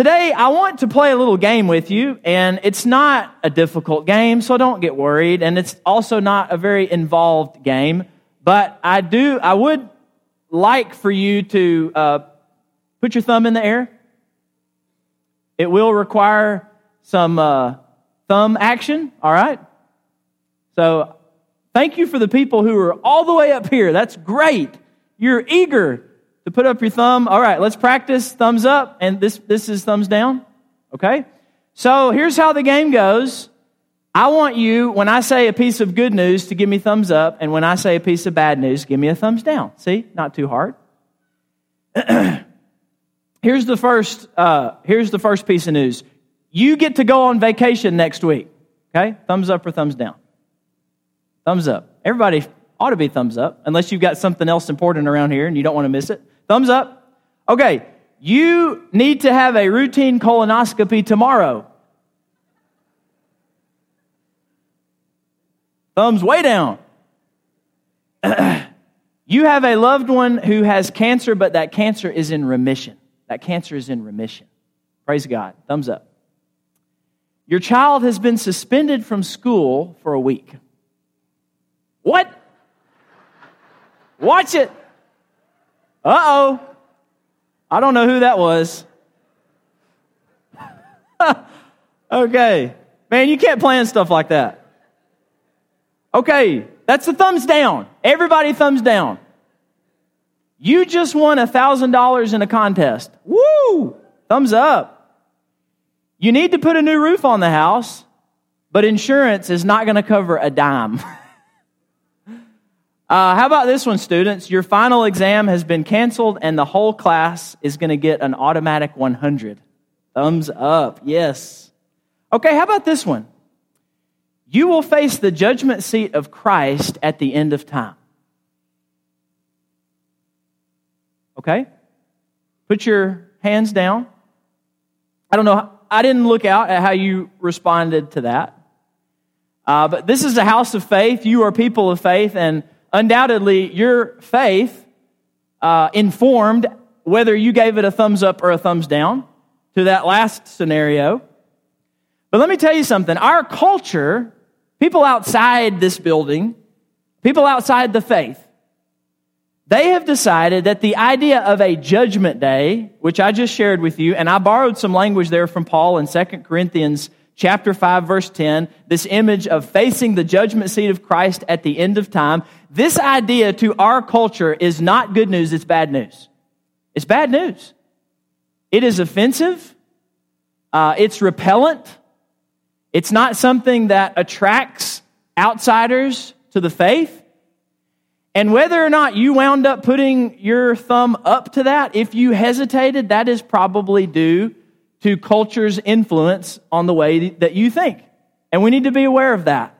Today, I want to play a little game with you, and it's not a difficult game, so don't get worried. And it's also not a very involved game, but I do, I would like for you to uh, put your thumb in the air. It will require some uh, thumb action, all right? So, thank you for the people who are all the way up here. That's great. You're eager to put up your thumb. All right, let's practice. Thumbs up, and this, this is thumbs down. Okay? So here's how the game goes. I want you, when I say a piece of good news, to give me thumbs up, and when I say a piece of bad news, give me a thumbs down. See? Not too hard. here's the first, uh, here's the first piece of news. You get to go on vacation next week. Okay? Thumbs up or thumbs down? Thumbs up. Everybody ought to be thumbs up, unless you've got something else important around here and you don't want to miss it. Thumbs up. Okay, you need to have a routine colonoscopy tomorrow. Thumbs way down. you have a loved one who has cancer, but that cancer is in remission. That cancer is in remission. Praise God. Thumbs up. Your child has been suspended from school for a week. What? Watch it. Uh oh. I don't know who that was. okay. Man, you can't plan stuff like that. Okay, that's the thumbs down. Everybody thumbs down. You just won a $1,000 in a contest. Woo! Thumbs up. You need to put a new roof on the house, but insurance is not going to cover a dime. Uh, how about this one, students? Your final exam has been canceled, and the whole class is going to get an automatic 100. Thumbs up. Yes. Okay, how about this one? You will face the judgment seat of Christ at the end of time. Okay? Put your hands down. I don't know, I didn't look out at how you responded to that. Uh, but this is a house of faith. You are people of faith, and undoubtedly your faith uh, informed whether you gave it a thumbs up or a thumbs down to that last scenario. But let me tell you something. Our culture, people outside this building, people outside the faith, they have decided that the idea of a judgment day, which I just shared with you, and I borrowed some language there from Paul in 2 Corinthians chapter 5 verse 10, this image of facing the judgment seat of Christ at the end of time, this idea to our culture is not good news, it's bad news. It's bad news. It is offensive. Uh, it's repellent. It's not something that attracts outsiders to the faith. And whether or not you wound up putting your thumb up to that, if you hesitated, that is probably due to culture's influence on the way that you think. And we need to be aware of that.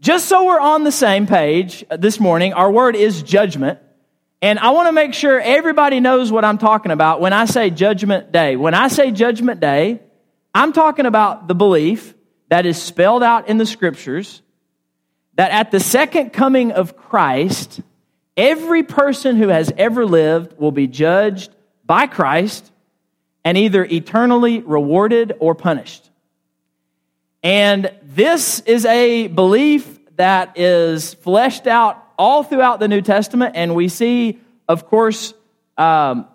Just so we're on the same page this morning, our word is judgment. And I want to make sure everybody knows what I'm talking about when I say judgment day. When I say judgment day, I'm talking about the belief that is spelled out in the scriptures that at the second coming of Christ, every person who has ever lived will be judged by Christ and either eternally rewarded or punished. And this is a belief that is fleshed out all throughout the New Testament, and we see, of course, um,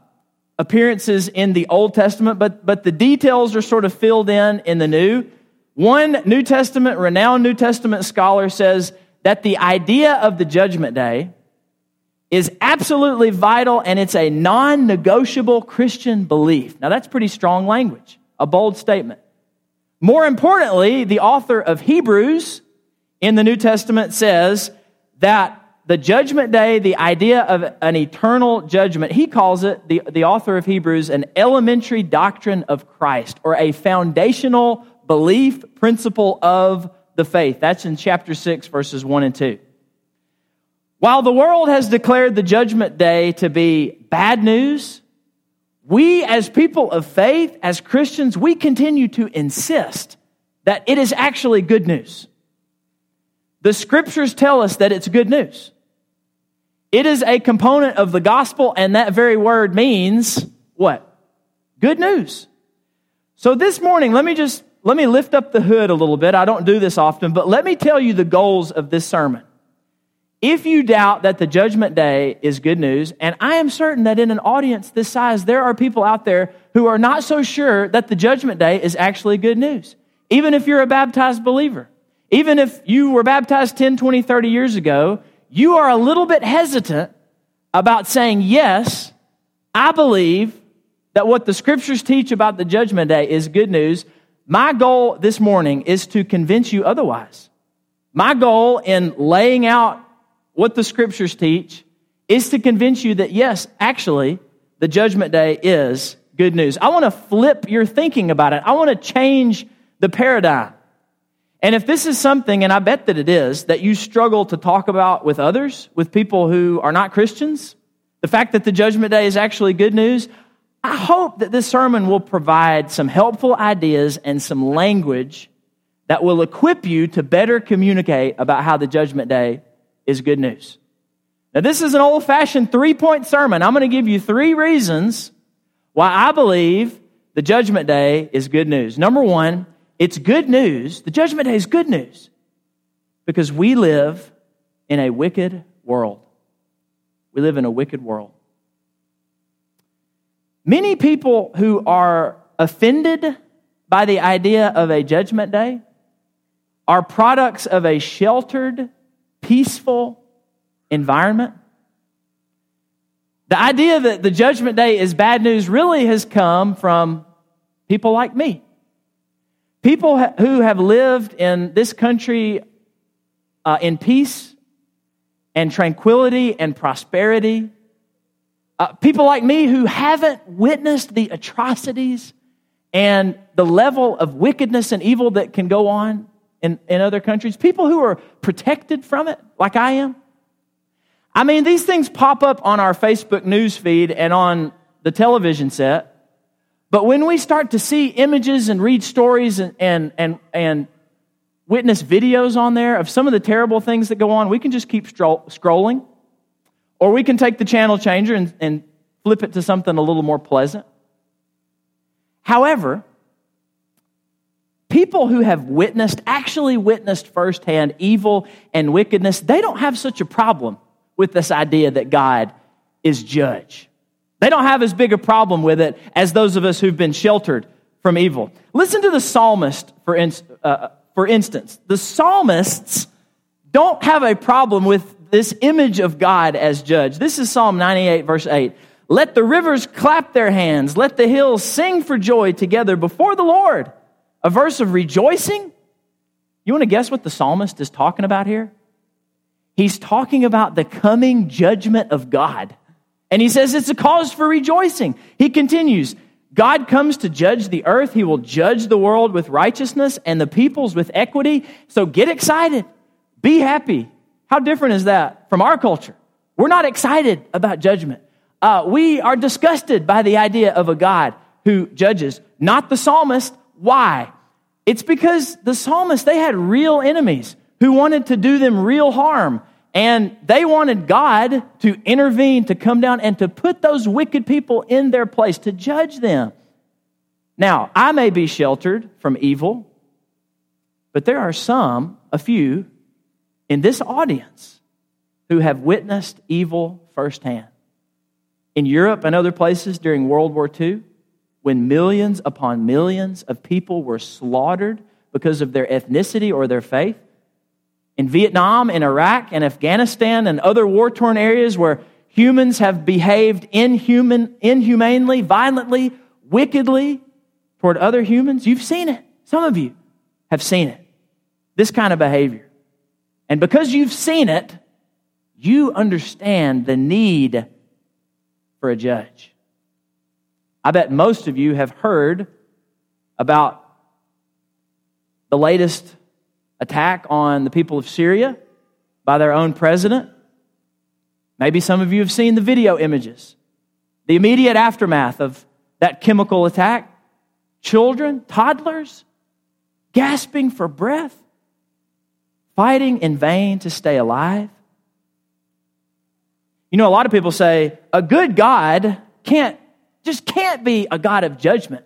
appearances in the Old Testament, but, but the details are sort of filled in in the New. One New Testament, renowned New Testament scholar says that the idea of the judgment day is absolutely vital and it's a non negotiable Christian belief. Now, that's pretty strong language, a bold statement. More importantly, the author of Hebrews in the New Testament says that the judgment day, the idea of an eternal judgment, he calls it, the, the author of Hebrews, an elementary doctrine of Christ or a foundational belief principle of the faith. That's in chapter 6, verses 1 and 2. While the world has declared the judgment day to be bad news, we as people of faith, as Christians, we continue to insist that it is actually good news. The scriptures tell us that it's good news. It is a component of the gospel, and that very word means what? Good news. So this morning, let me just let me lift up the hood a little bit. I don't do this often, but let me tell you the goals of this sermon. If you doubt that the judgment day is good news, and I am certain that in an audience this size, there are people out there who are not so sure that the judgment day is actually good news. Even if you're a baptized believer, even if you were baptized 10, 20, 30 years ago, you are a little bit hesitant about saying, yes, I believe that what the scriptures teach about the judgment day is good news. My goal this morning is to convince you otherwise. My goal in laying out what the scriptures teach is to convince you that yes, actually, the judgment day is good news. I want to flip your thinking about it. I want to change the paradigm. And if this is something, and I bet that it is, that you struggle to talk about with others, with people who are not Christians, the fact that the judgment day is actually good news, I hope that this sermon will provide some helpful ideas and some language that will equip you to better communicate about how the judgment day is good news. Now, this is an old fashioned three point sermon. I'm going to give you three reasons why I believe the judgment day is good news. Number one, it's good news. The judgment day is good news because we live in a wicked world. We live in a wicked world. Many people who are offended by the idea of a judgment day are products of a sheltered, peaceful environment. The idea that the judgment day is bad news really has come from people like me. People who have lived in this country uh, in peace and tranquility and prosperity uh, people like me who haven't witnessed the atrocities and the level of wickedness and evil that can go on in, in other countries, people who are protected from it, like I am. I mean, these things pop up on our Facebook news feed and on the television set. But when we start to see images and read stories and, and, and, and witness videos on there of some of the terrible things that go on, we can just keep scrolling or we can take the channel changer and, and flip it to something a little more pleasant. However, people who have witnessed, actually witnessed firsthand evil and wickedness, they don't have such a problem with this idea that God is judge. They don't have as big a problem with it as those of us who've been sheltered from evil. Listen to the psalmist, for, in, uh, for instance. The psalmists don't have a problem with this image of God as judge. This is Psalm 98, verse 8. Let the rivers clap their hands. Let the hills sing for joy together before the Lord. A verse of rejoicing. You want to guess what the psalmist is talking about here? He's talking about the coming judgment of God. And he says it's a cause for rejoicing. He continues, God comes to judge the earth. He will judge the world with righteousness and the peoples with equity. So get excited. Be happy. How different is that from our culture? We're not excited about judgment. Uh, we are disgusted by the idea of a God who judges, not the psalmist. Why? It's because the psalmist, they had real enemies who wanted to do them real harm. And they wanted God to intervene, to come down and to put those wicked people in their place, to judge them. Now, I may be sheltered from evil, but there are some, a few, in this audience who have witnessed evil firsthand. In Europe and other places during World War II, when millions upon millions of people were slaughtered because of their ethnicity or their faith, in Vietnam, in Iraq, and Afghanistan, and other war torn areas where humans have behaved inhuman, inhumanely, violently, wickedly toward other humans, you've seen it. Some of you have seen it. This kind of behavior. And because you've seen it, you understand the need for a judge. I bet most of you have heard about the latest attack on the people of Syria by their own president. Maybe some of you have seen the video images, the immediate aftermath of that chemical attack. Children, toddlers, gasping for breath fighting in vain to stay alive? You know, a lot of people say a good God can't, just can't be a God of judgment.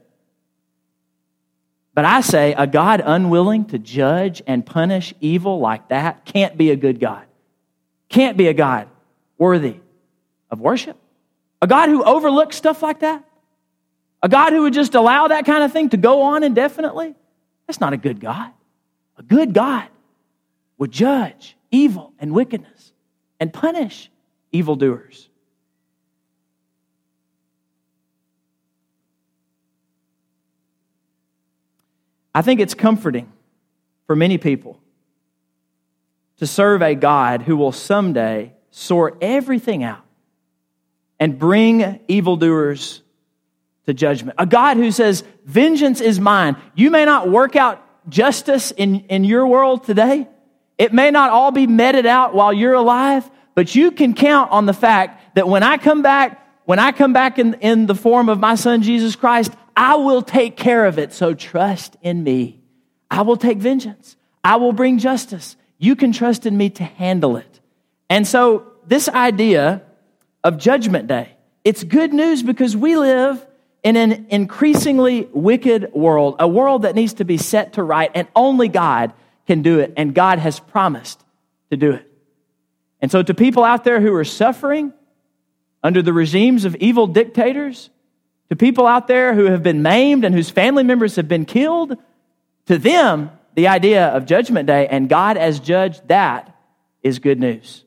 But I say, a God unwilling to judge and punish evil like that can't be a good God. Can't be a God worthy of worship. A God who overlooks stuff like that. A God who would just allow that kind of thing to go on indefinitely. That's not a good God. A good God would judge evil and wickedness and punish evildoers. I think it's comforting for many people to serve a God who will someday sort everything out and bring evildoers to judgment. A God who says, Vengeance is mine. You may not work out justice in, in your world today. It may not all be meted out while you're alive, but you can count on the fact that when I come back, when I come back in, in the form of my son Jesus Christ, I will take care of it. So trust in me. I will take vengeance. I will bring justice. You can trust in me to handle it. And so, this idea of Judgment Day, it's good news because we live in an increasingly wicked world, a world that needs to be set to right, and only God can do it. And God has promised to do it. And so, to people out there who are suffering under the regimes of evil dictators, to people out there who have been maimed and whose family members have been killed, to them, the idea of Judgment Day and God as judge, that is good news.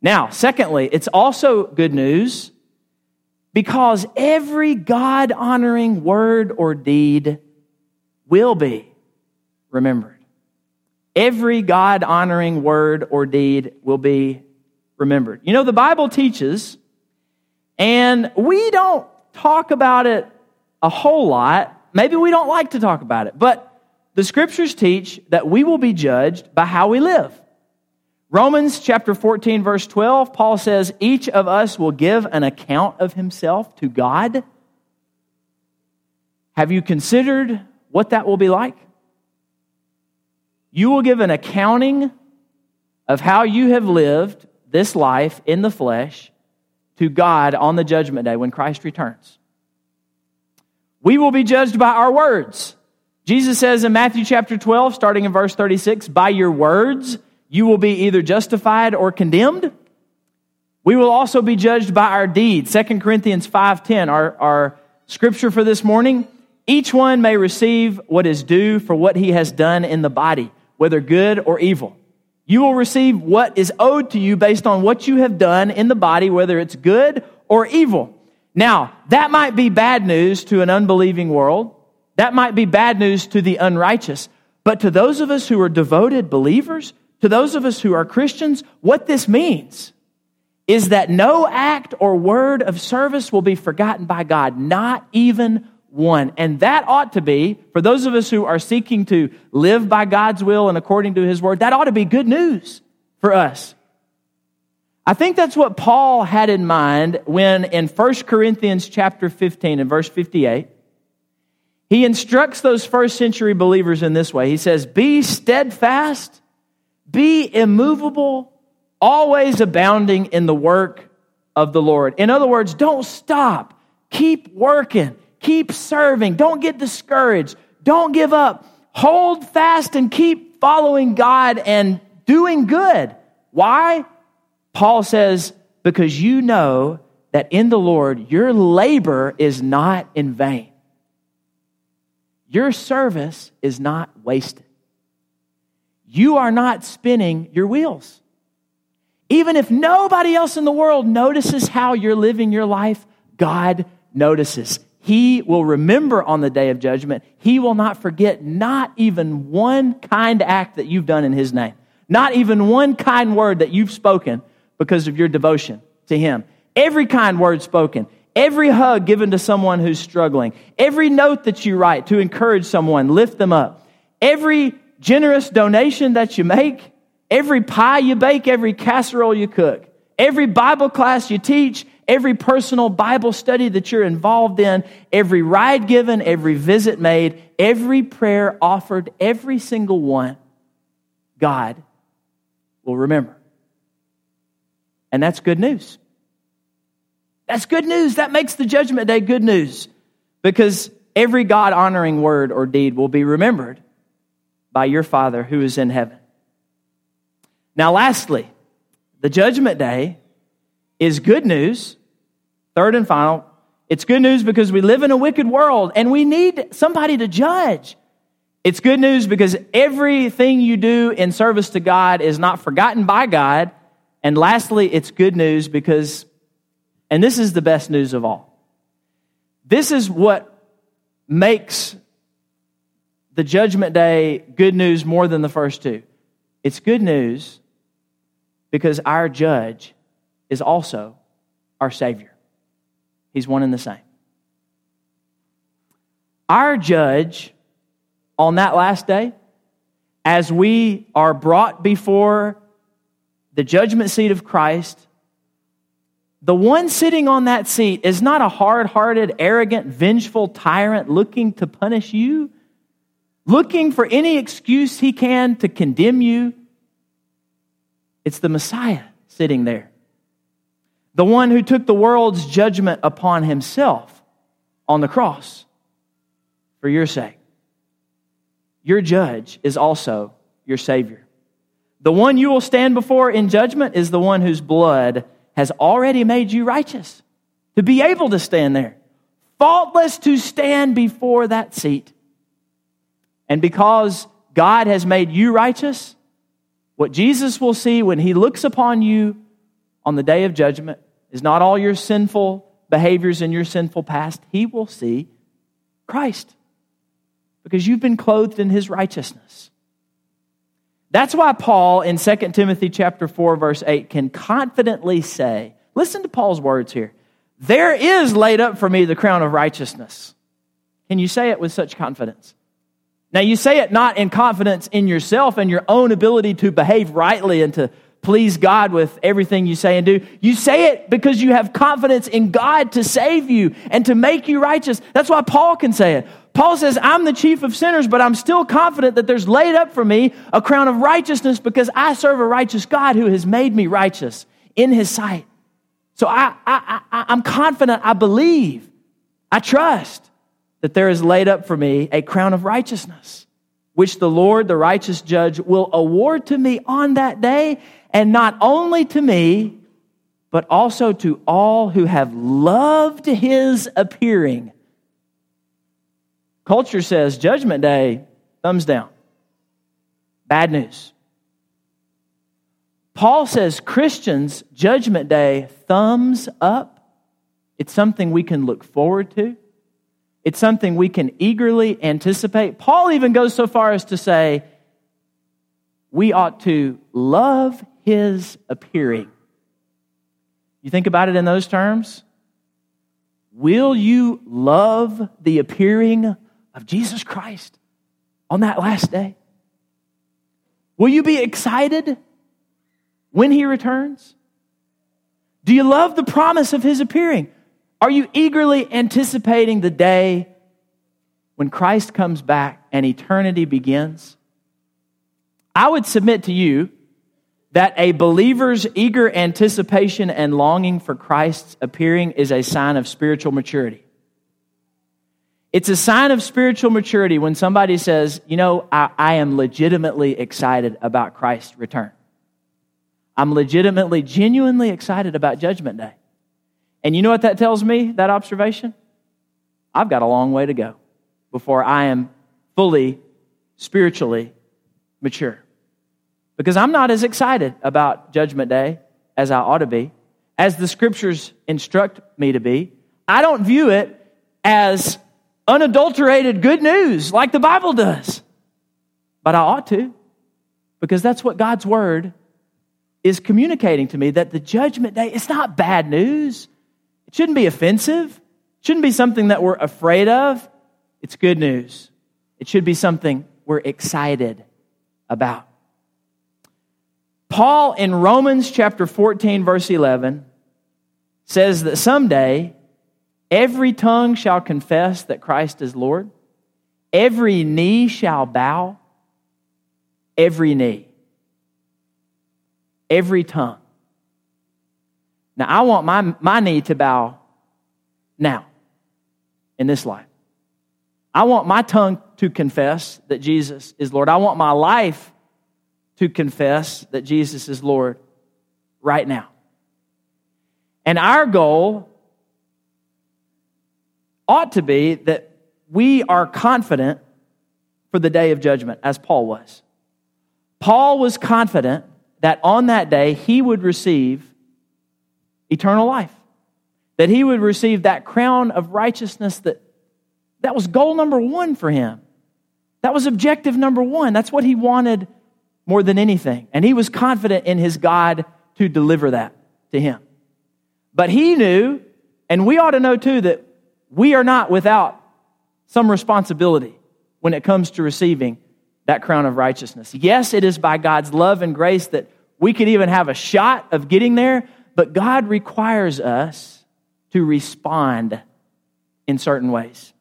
Now, secondly, it's also good news because every God honoring word or deed will be remembered. Every God honoring word or deed will be remembered. You know, the Bible teaches, and we don't talk about it a whole lot. Maybe we don't like to talk about it, but the scriptures teach that we will be judged by how we live. Romans chapter 14, verse 12, Paul says, Each of us will give an account of himself to God. Have you considered what that will be like? You will give an accounting of how you have lived this life in the flesh to God on the judgment day when Christ returns. We will be judged by our words. Jesus says in Matthew chapter 12, starting in verse 36, by your words you will be either justified or condemned. We will also be judged by our deeds. 2 Corinthians 5:10, our, our scripture for this morning. Each one may receive what is due for what he has done in the body, whether good or evil. You will receive what is owed to you based on what you have done in the body, whether it's good or evil. Now, that might be bad news to an unbelieving world. That might be bad news to the unrighteous. But to those of us who are devoted believers, to those of us who are Christians, what this means is that no act or word of service will be forgotten by God, not even one. And that ought to be, for those of us who are seeking to live by God's will and according to His word, that ought to be good news for us. I think that's what Paul had in mind when in 1 Corinthians chapter 15 and verse 58, he instructs those first century believers in this way. He says, Be steadfast, be immovable, always abounding in the work of the Lord. In other words, don't stop. Keep working. Keep serving. Don't get discouraged. Don't give up. Hold fast and keep following God and doing good. Why? Paul says, because you know that in the Lord your labor is not in vain. Your service is not wasted. You are not spinning your wheels. Even if nobody else in the world notices how you're living your life, God notices. He will remember on the day of judgment. He will not forget not even one kind act that you've done in His name, not even one kind word that you've spoken because of your devotion to Him. Every kind word spoken, every hug given to someone who's struggling, every note that you write to encourage someone, lift them up, every generous donation that you make, every pie you bake, every casserole you cook, every Bible class you teach, every personal Bible study that you're involved in, every ride given, every visit made, every prayer offered, every single one, God will remember. And that's good news. That's good news. That makes the judgment day good news. Because every God honoring word or deed will be remembered by your Father who is in heaven. Now, lastly, the judgment day is good news. Third and final, it's good news because we live in a wicked world and we need somebody to judge. It's good news because everything you do in service to God is not forgotten by God. And lastly, it's good news because, and this is the best news of all, this is what makes the judgment day good news more than the first two. It's good news because our judge is also our Savior. He's one and the same. Our judge on that last day, as we are brought before the judgment seat of Christ, the one sitting on that seat is not a hard hearted, arrogant, vengeful tyrant looking to punish you, looking for any excuse he can to condemn you. It's the Messiah sitting there the one who took the world's judgment upon himself on the cross for your sake. Your judge is also your Savior. The one you will stand before in judgment is the one whose blood has already made you righteous to be able to stand there, faultless to stand before that seat. And because God has made you righteous, what Jesus will see when he looks upon you on the day of judgment is not all your sinful behaviors in your sinful past. He will see Christ because you've been clothed in his righteousness. That's why Paul in 2 Timothy chapter 4 verse 8 can confidently say, listen to Paul's words here. There is laid up for me the crown of righteousness. Can you say it with such confidence? Now you say it not in confidence in yourself and your own ability to behave rightly and to please God with everything you say and do. You say it because you have confidence in God to save you and to make you righteous. That's why Paul can say it. Paul says, I'm the chief of sinners, but I'm still confident that there's laid up for me a crown of righteousness because I serve a righteous God who has made me righteous in his sight. So I, I, I, I'm confident, I believe, I trust that there is laid up for me a crown of righteousness, which the Lord, the righteous judge, will award to me on that day and not only to me, but also to all who have loved his appearing. Culture says Judgment Day, thumbs down. Bad news. Paul says Christians, Judgment Day, thumbs up. It's something we can look forward to. It's something we can eagerly anticipate. Paul even goes so far as to say we ought to love his appearing. You think about it in those terms? Will you love the appearing of Jesus Christ on that last day? Will you be excited when he returns? Do you love the promise of his appearing? Are you eagerly anticipating the day when Christ comes back and eternity begins? I would submit to you that a believer's eager anticipation and longing for Christ's appearing is a sign of spiritual maturity. It's a sign of spiritual maturity when somebody says, You know, I, I, am legitimately excited about Christ's return. I'm legitimately, genuinely excited about Judgment Day. And you know what that tells me, that observation? I've got a long way to go before I am fully spiritually mature because I'm not as excited about Judgment Day as I ought to be, as the scriptures instruct me to be. I don't view it as unadulterated good news like the Bible does, but I ought to because that's what God's word is communicating to me that the judgment day is not bad news. It shouldn't be offensive. It shouldn't be something that we're afraid of. It's good news. It should be something we're excited about. Paul in Romans chapter 14, verse 11, says that someday every tongue shall confess that Christ is Lord, every knee shall bow, every knee, every tongue. Now, I want my, my knee to bow now, in this life. I want my tongue to confess that Jesus is Lord. I want my life to confess that Jesus is Lord right now. And our goal ought to be that we are confident for the day of judgment, as Paul was. Paul was confident that on that day he would receive eternal life, that he would receive that crown of righteousness that that was goal number one for him. That was objective number one. That's what he wanted more than anything. And he was confident in his God to deliver that to him. But he knew, and we ought to know too, that we are not without some responsibility when it comes to receiving that crown of righteousness. Yes, it is by God's love and grace that we could even have a shot of getting there, but God requires us to respond in certain ways.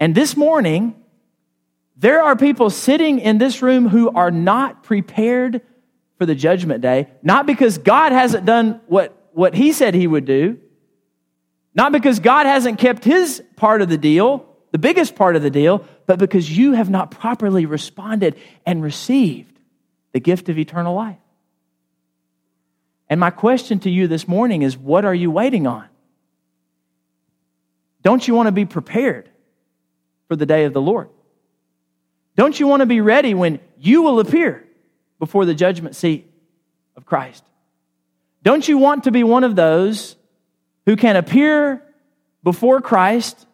And this morning, there are people sitting in this room who are not prepared for the judgment day, not because God hasn't done what, what He said He would do, not because God hasn't kept His part of the deal, the biggest part of the deal, but because you have not properly responded and received the gift of eternal life. And my question to you this morning is what are you waiting on? Don't you want to be prepared for the day of the Lord? Don't you want to be ready when you will appear before the judgment seat of Christ? Don't you want to be one of those who can appear before Christ,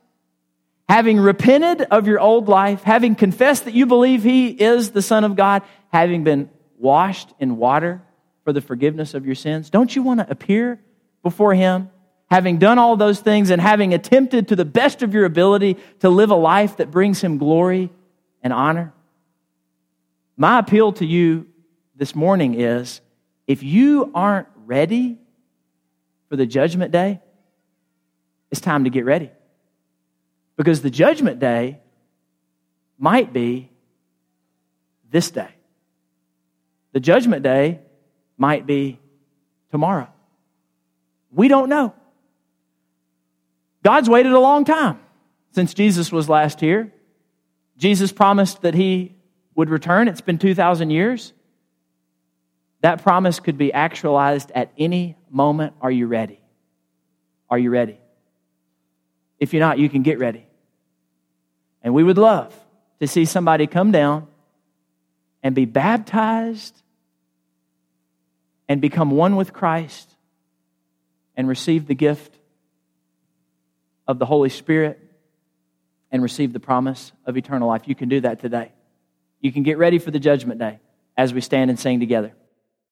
having repented of your old life, having confessed that you believe He is the Son of God, having been washed in water for the forgiveness of your sins? Don't you want to appear before Him, having done all those things and having attempted to the best of your ability to live a life that brings Him glory and honor? My appeal to you this morning is if you aren't ready for the judgment day, it's time to get ready. Because the judgment day might be this day. The judgment day might be tomorrow. We don't know. God's waited a long time since Jesus was last here. Jesus promised that he would return. It's been 2,000 years. That promise could be actualized at any moment. Are you ready? Are you ready? If you're not, you can get ready. And we would love to see somebody come down and be baptized and become one with Christ and receive the gift of the Holy Spirit and receive the promise of eternal life. You can do that today. You can get ready for the judgment day as we stand and sing together.